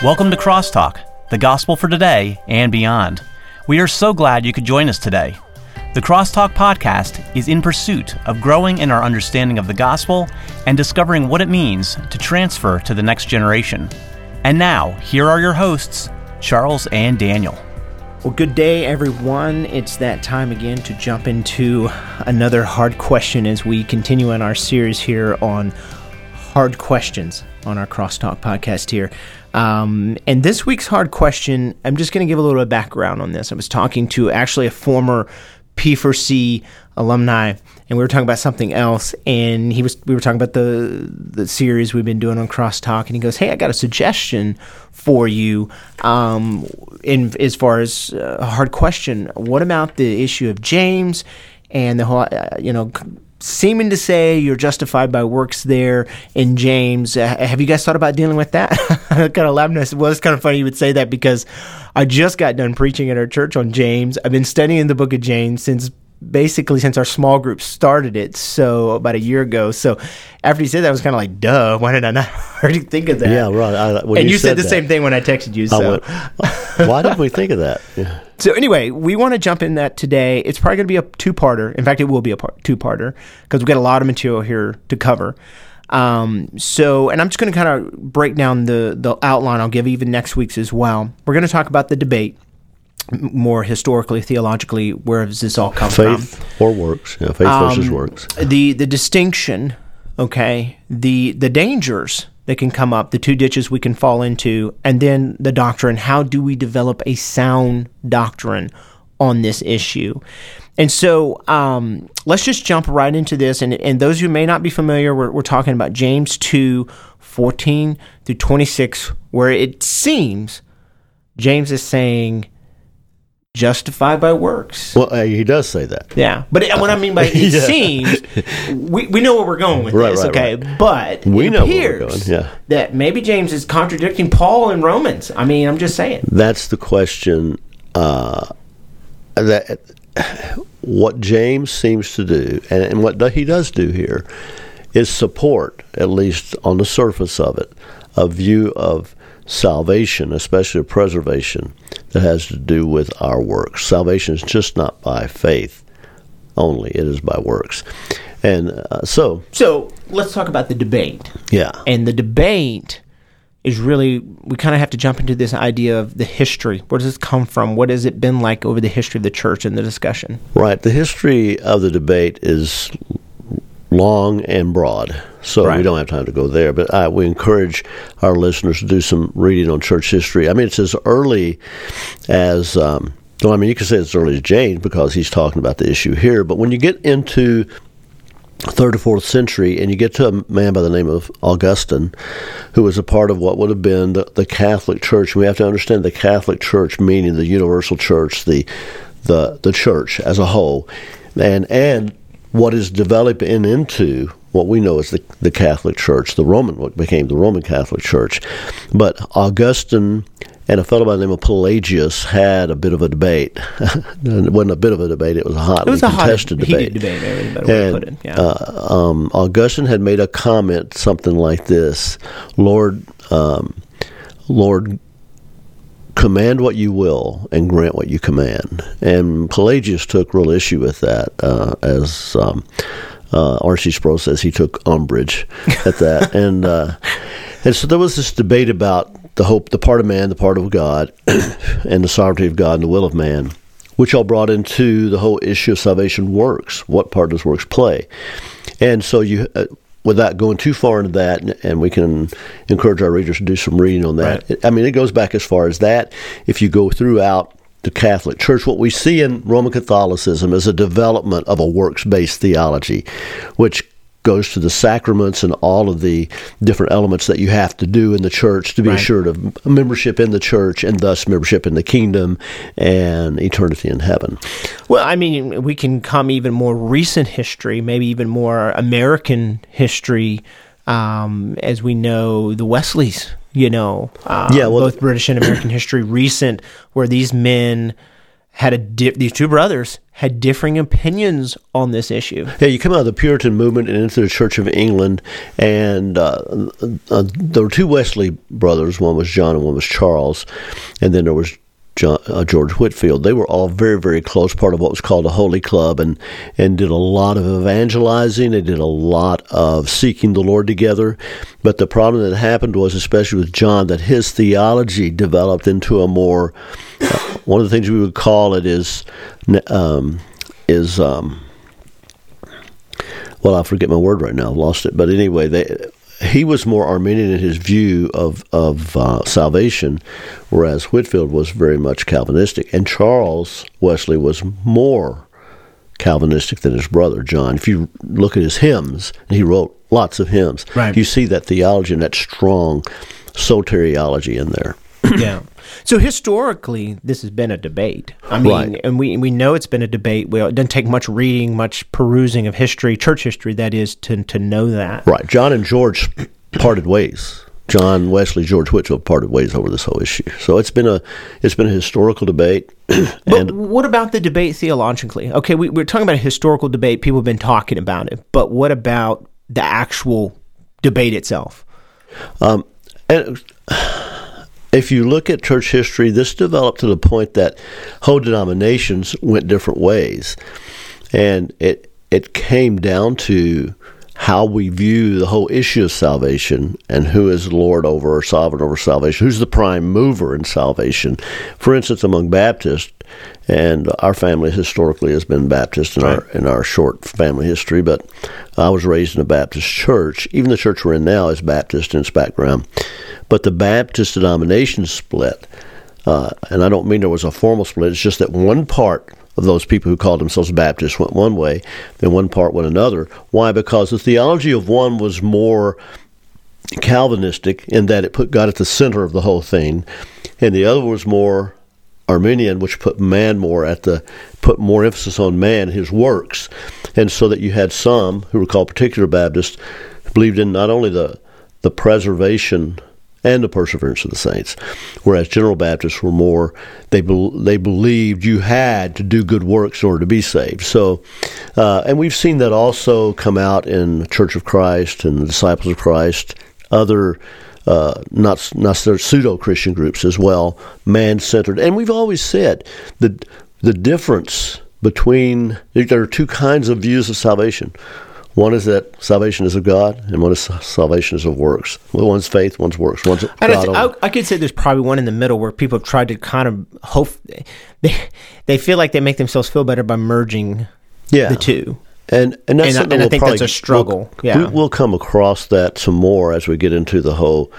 Welcome to Crosstalk, the gospel for today and beyond. We are so glad you could join us today. The Crosstalk podcast is in pursuit of growing in our understanding of the gospel and discovering what it means to transfer to the next generation. And now, here are your hosts, Charles and Daniel. Well, good day, everyone. It's that time again to jump into another hard question as we continue in our series here on hard questions on our Crosstalk podcast here. Um, and this week's hard question, I'm just going to give a little bit of background on this. I was talking to actually a former P4C alumni, and we were talking about something else. And he was, we were talking about the the series we've been doing on Crosstalk, and he goes, "Hey, I got a suggestion for you. Um, in as far as a hard question, what about the issue of James and the whole, uh, you know." Seeming to say you're justified by works there in James. Uh, have you guys thought about dealing with that? I kind of laughed and I said, well, it's kind of funny you would say that because I just got done preaching at our church on James. I've been studying the book of James since basically since our small group started it, so about a year ago. So after you said that, I was kind of like, duh, why did I not already think of that? Yeah, right. I, and you, you said, said, the that, same thing when I texted you. So. Went, why didn't we think of that? Yeah. So anyway, we want to jump in that today. It's probably going to be a two-parter. In fact, it will be a part, two-parter because we've got a lot of material here to cover. Um, so, and I'm just going to kind of break down the the outline. I'll give even next week's as well. We're going to talk about the debate more historically, theologically, where does this all come faith from? Faith or works? Yeah, faith um, versus works. The the distinction, okay, the the dangers that can come up, the two ditches we can fall into, and then the doctrine. How do we develop a sound doctrine on this issue? And so um, let's just jump right into this. And, and those who may not be familiar, we're, we're talking about James 2 14 through 26, where it seems James is saying, justified by works. Well, uh, he does say that. Yeah, but uh, what I mean by it yeah. seems, we, we know where we're going with right, this, right, okay? Right. But we know where we're going. Yeah. that maybe James is contradicting Paul in Romans. I mean, I'm just saying. That's the question. Uh, that what James seems to do, and, and what he does do here, is support, at least on the surface of it, a view of salvation, especially preservation, that has to do with our works. Salvation is just not by faith only, it is by works. And uh, so. So let's talk about the debate. Yeah. And the debate is really, we kind of have to jump into this idea of the history. Where does this come from? What has it been like over the history of the church and the discussion? Right. The history of the debate is long and broad. So right. we don't have time to go there. But I, we encourage our listeners to do some reading on church history. I mean, it's as early as. Um, well, I mean, you can say it's as early as James because he's talking about the issue here. But when you get into third or fourth century, and you get to a man by the name of Augustine, who was a part of what would have been the, the Catholic Church. And we have to understand the Catholic Church, meaning the universal church, the the the church as a whole, and and what is developing into what we know as the, the Catholic Church, the Roman, what became the Roman Catholic Church. But Augustine and a fellow by the name of Pelagius had a bit of a debate. it wasn't a bit of a debate; it was a hotly it was a contested hot, debate. debate. and, yeah. uh, um, Augustine had made a comment, something like this: "Lord, um, Lord, command what you will and grant what you command. And Pelagius took real issue with that, uh, as um, uh, R.C. Sproul says he took umbrage at that. and uh, and so there was this debate about the hope, the part of man, the part of God, and the sovereignty of God and the will of man, which all brought into the whole issue of salvation works. What part does works play? And so you, uh, without going too far into that, and we can encourage our readers to do some reading on that. Right. I mean, it goes back as far as that. If you go throughout the Catholic Church, what we see in Roman Catholicism is a development of a works based theology, which goes to the sacraments and all of the different elements that you have to do in the church to be right. assured of membership in the church and thus membership in the kingdom and eternity in heaven. Well, I mean, we can come even more recent history, maybe even more American history, um, as we know the Wesleys. You know, uh, yeah, well, both British and American history recent, where these men had a di- these two brothers had differing opinions on this issue. Yeah, you come out of the Puritan movement and into the Church of England, and uh, uh, there were two Wesley brothers. One was John, and one was Charles, and then there was uh, George Whitefield. They were all very, very close, part of what was called a Holy Club, and and did a lot of evangelizing. They did a lot of seeking the Lord together. But the problem that happened was, especially with John, that his theology developed into a more uh, one of the things we would call it is um, is um, well, I forget my word right now, I've lost it. But anyway, they, he was more Arminian in his view of of uh, salvation, whereas Whitefield was very much Calvinistic, and Charles Wesley was more Calvinistic than his brother John. If you look at his hymns, he wrote lots of hymns. Right. You see that theology and that strong soteriology in there. yeah. So historically, this has been a debate. I mean, Right. and we we know it's been a debate. Well, it doesn't take much reading, much perusing of history, church history, that is, to to know that. Right. John and George parted ways. John Wesley, George Whitefield parted ways over this whole issue. So it's been a it's been a historical debate. But what about the debate theologically? Okay, we, we're talking about a historical debate. People have been talking about it, but what about the actual debate itself? Um, and if you look at church history, this developed to the point that whole denominations went different ways, and it it came down to how we view the whole issue of salvation and who is Lord over or sovereign over salvation, who's the prime mover in salvation. For instance, among Baptists, and our family historically has been Baptist in our in our short family history, but I was raised in a Baptist church. Even the church we're in now is Baptist in its background. But the Baptist denomination split, uh, and I don't mean there was a formal split. It's just that one part of those people who called themselves Baptists went one way, then one part went another. Why? Because the theology of one was more Calvinistic in that it put God at the center of the whole thing, and the other was more Arminian, which put man more at the put more emphasis on man, his works, and so that you had some who were called particular Baptists believed in not only the the preservation and the perseverance of the saints, whereas General Baptists were more they bel they believed you had to do good works in order to be saved. So, uh, and we've seen that also come out in Church of Christ and the Disciples of Christ, other uh, not not pseudo Christian groups as well, man centered. And we've always said the the difference between there are two kinds of views of salvation. One is that salvation is of God, and one is salvation is of works. Well, one's faith, one's works. One's I. I, I could say there's probably one in the middle where people have tried to kind of hope they they feel like they make themselves feel better by merging yeah. the two. And and that's And I- something and we'll think probably, that's a struggle. We'll, Yeah. we'll come across that some more as we get into the whole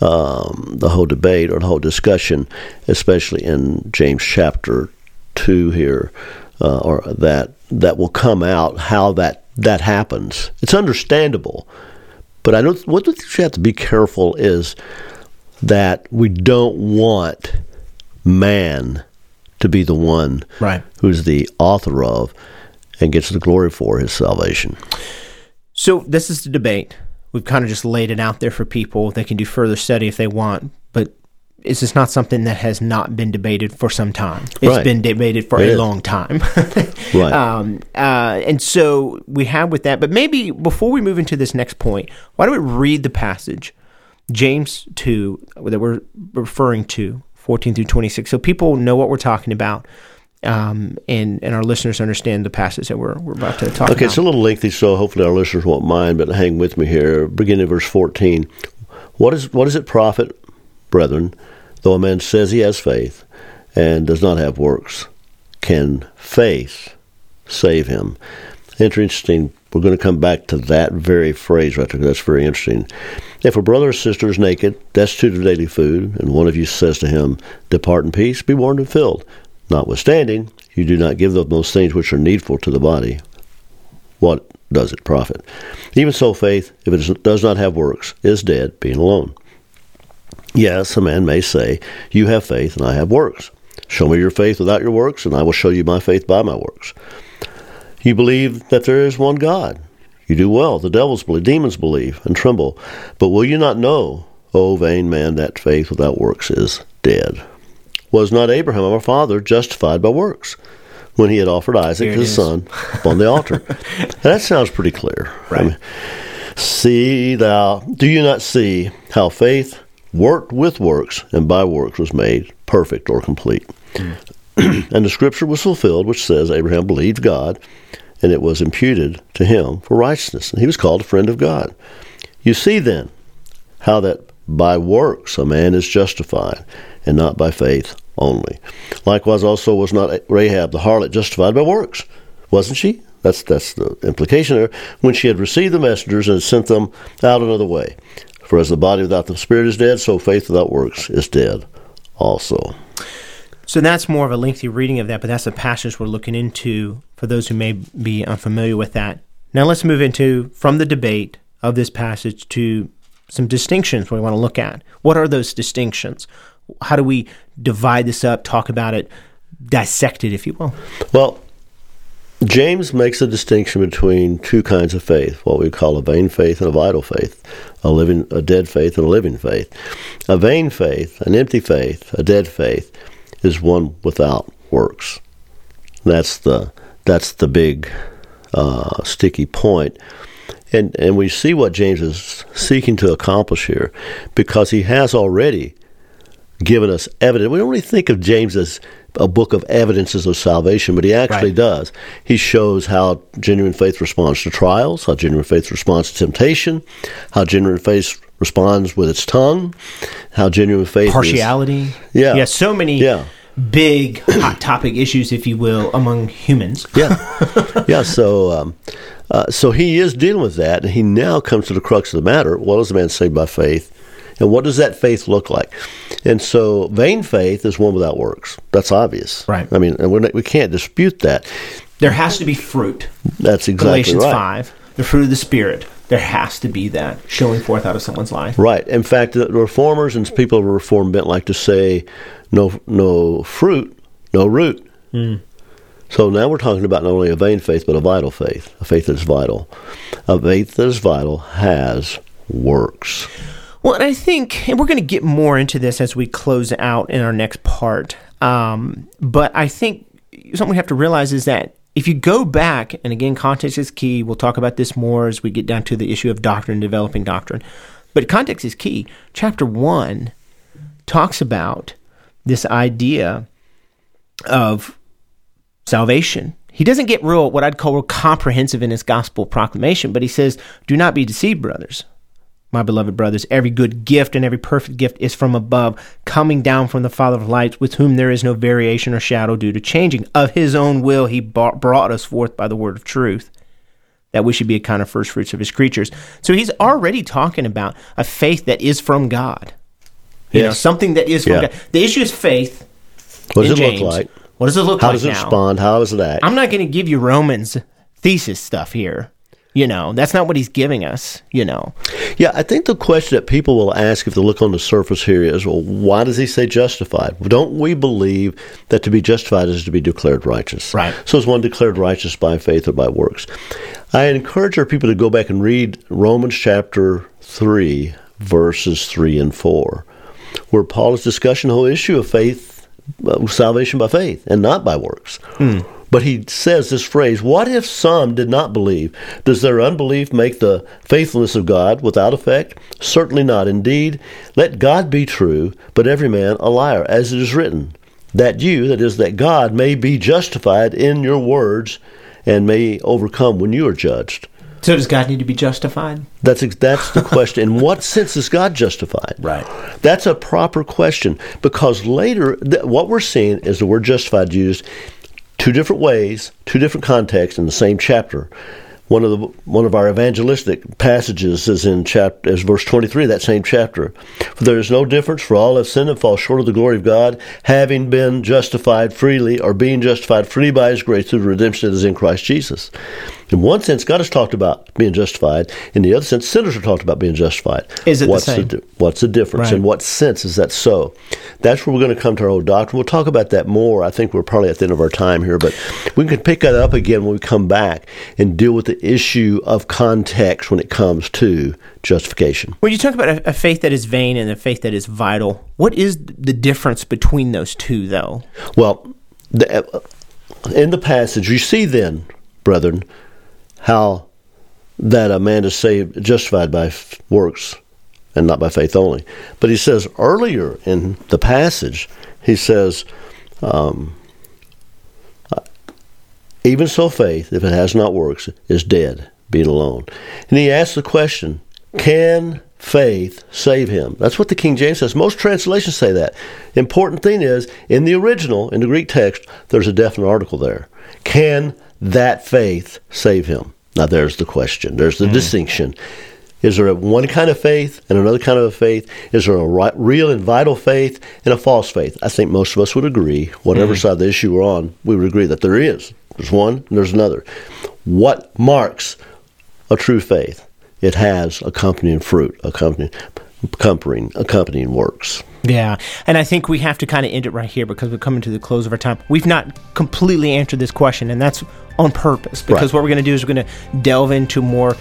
um, the whole debate or the whole discussion, especially in James chapter two here, uh, or that that will come out how that that happens. It's understandable, but I don't. What you have to be careful is that we don't want man to be the one Right. who's the author of and gets the glory for his salvation. So this is the debate. We've kind of just laid it out there for people. They can do further study if they want, it's just not something that has not been debated for some time. It's Right. been debated for It a is. long time. Right. Um, uh, and so we have with that. But maybe before we move into this next point, why don't we read the passage, James 2, that we're referring to, 14 through 26, so people know what we're talking about. Um, and, and our listeners understand the passage that we're, we're about to talk Okay, about. it's a little lengthy, so hopefully our listeners won't mind, but hang with me here. Beginning of verse 14. What, is, what does it profit, brethren, though a man says he has faith and does not have works? Can faith save him? Interesting. We're going to come back to that very phrase right there. That's very interesting. If a brother or sister is naked, destitute of daily food, and one of you says to him, Depart in peace, be warmed and filled. Notwithstanding, you do not give them those things which are needful to the body. What does it profit? Even so, faith, if it does not have works, is dead, being alone. Yes, a man may say, You have faith, and I have works. Show me your faith without your works, and I will show you my faith by my works. You believe that there is one God. You do well. The devils believe, demons believe, and tremble. But will you not know, O vain man, that faith without works is dead? was not Abraham our father justified by works when he had offered Isaac his is. son upon the altar? that sounds pretty clear. Right. see thou, do you not see how faith worked with works and by works was made perfect or complete? and the scripture was fulfilled, which says Abraham believed God, and it was imputed to him for righteousness, and he was called a friend of God. You see then how that by works a man is justified, and not by faith only. Likewise, also was not Rahab the harlot justified by works, wasn't she? That's that's the implication there. When she had received the messengers and sent them out another way, for as the body without the spirit is dead, so faith without works is dead, also. So that's more of a lengthy reading of that, but that's the passage we're looking into for those who may be unfamiliar with that. Now let's move into from the debate of this passage to some distinctions we want to look at. What are those distinctions? How do we divide this up, talk about it, dissect it, if you will? Well, James makes a distinction between two kinds of faith, what we call a vain faith and a vital faith, a living a dead faith and a living faith. A vain faith, an empty faith, a dead faith is one without works. That's the that's the big uh, sticky point. And and we see what James is seeking to accomplish here because he has already given us evidence. We don't really think of James as a book of evidences of salvation, but he actually Right. does. He shows how genuine faith responds to trials, how genuine faith responds to temptation, how genuine faith responds with its tongue, how genuine faith is- Partiality. Yeah. Yeah, so many Yeah. big hot topic issues, if you will, among humans. yeah, yeah. So, um, uh, so he is dealing with that, and he now comes to the crux of the matter: what is a man saved by faith, and what does that faith look like? And so, vain faith is one without works. That's obvious, Right. I mean, not, we can't dispute that. There has to be fruit. That's exactly Galatians right. 5, the fruit of the Spirit. There has to be that showing forth out of someone's life. Right. In fact, the reformers and people of reform bent like to say, no, no fruit, no root. Hmm. So now we're talking about not only a vain faith, but a vital faith, a faith that is vital. A faith that is vital has works. Well, I think, and we're going to get more into this as we close out in our next part. Um, but I think something we have to realize is that if you go back, and again, context is key. We'll talk about this more as we get down to the issue of doctrine, developing doctrine. But context is key. Chapter one talks about this idea of salvation. He doesn't get real, what I'd call real comprehensive in his gospel proclamation, but he says, Do not be deceived, brothers my beloved brothers, every good gift and every perfect gift is from above, coming down from the Father of lights, with whom there is no variation or shadow due to changing. Of his own will, he bought, brought us forth by the word of truth, that we should be a kind of first fruits of his creatures. So he's already talking about a faith that is from God. You know, something that is from Yeah. God. The issue is faith. What does it James. look like? What does it look How like How does it now? respond? How is act? I'm not going to give you Romans thesis stuff here. You know, that's not what he's giving us, you know. Yeah, I think the question that people will ask if they look on the surface here is, well, why does he say justified? Don't we believe that to be justified is to be declared righteous? Right. So is one declared righteous by faith or by works? I encourage our people to go back and read Romans chapter 3, verses 3 and 4, where Paul is discussing the whole issue of faith, uh, salvation by faith, and not by works. But he says this phrase, What if some did not believe? Does their unbelief make the faithfulness of God without effect? Certainly not. Indeed, let God be true, but every man a liar, as it is written, that you, that is, that God may be justified in your words and may overcome when you are judged. So does God need to be justified? That's that's the question. In what sense is God justified? Right. That's a proper question because later th- what we're seeing is the word justified used two different ways, two different contexts in the same chapter. One of the one of our evangelistic passages is in chapter is verse twenty three that same chapter. For there is no difference, for all have sinned and fall short of the glory of God, having been justified freely or being justified freely by His grace through the redemption that is in Christ Jesus. In one sense, God has talked about being justified. In the other sense, sinners are talked about being justified. Is it the what's same? di- what's the difference? Right. In what sense is that so? That's where we're going to come to our old doctrine. We'll talk about that more. I think we're probably at the end of our time here, but we can pick that up again when we come back and deal with the issue of context when it comes to justification. When you talk about a, a faith that is vain and a faith that is vital, what is the difference between those two, though? Well, the, uh, in the passage, you see then, brethren, how that a man is saved, justified by works and not by faith only. But he says earlier in the passage, he says, um, even so faith, if it has not works, is dead, being alone. And he asks the question, can faith save him? That's what the King James says. Most translations say that. Important thing is, in the original, in the Greek text, there's a definite article there. Can that faith save him? Now there's the question. There's the hmm. distinction. Is there one kind of faith and another kind of a faith? Is there a real and vital faith and a false faith? I think most of us would agree, whatever hmm. side of the issue we're on, we would agree that there is. There's one and there's another. What marks a true faith? It has accompanying fruit, accompanying, accompanying, accompanying works. Yeah, and I think we have to kind of end it right here because we're coming to the close of our time. We've not completely answered this question, and that's on purpose because Right. what we're going to do is we're going to delve into more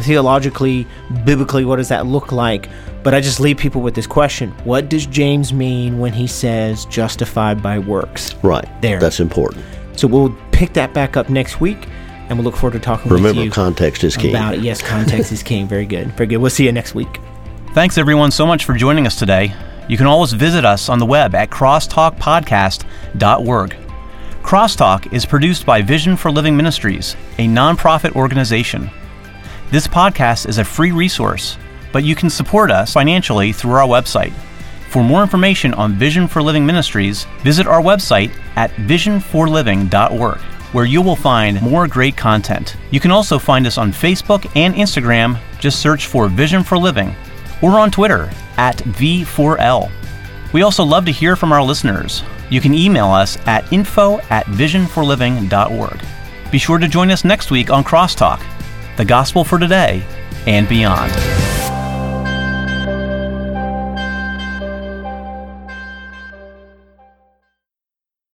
theologically, biblically, what does that look like? But I just leave people with this question What does James mean when he says justified by works? Right. There. That's important. So we'll pick that back up next week, and we'll look forward to talking Remember, with you context is king. about it. Yes, context is king. Very good. Very good. We'll see you next week. Thanks everyone so much for joining us today. You can always visit us on the web at crosstalkpodcast.org. Crosstalk is produced by Vision for Living Ministries, a nonprofit organization. This podcast is a free resource, but you can support us financially through our website. For more information on Vision for Living Ministries, visit our website at visionforliving.org, where you will find more great content. You can also find us on Facebook and Instagram. Just search for Vision for Living, or on Twitter at V4L. We also love to hear from our listeners. You can email us at info at visionforliving.org. Be sure to join us next week on Crosstalk, the gospel for today and beyond.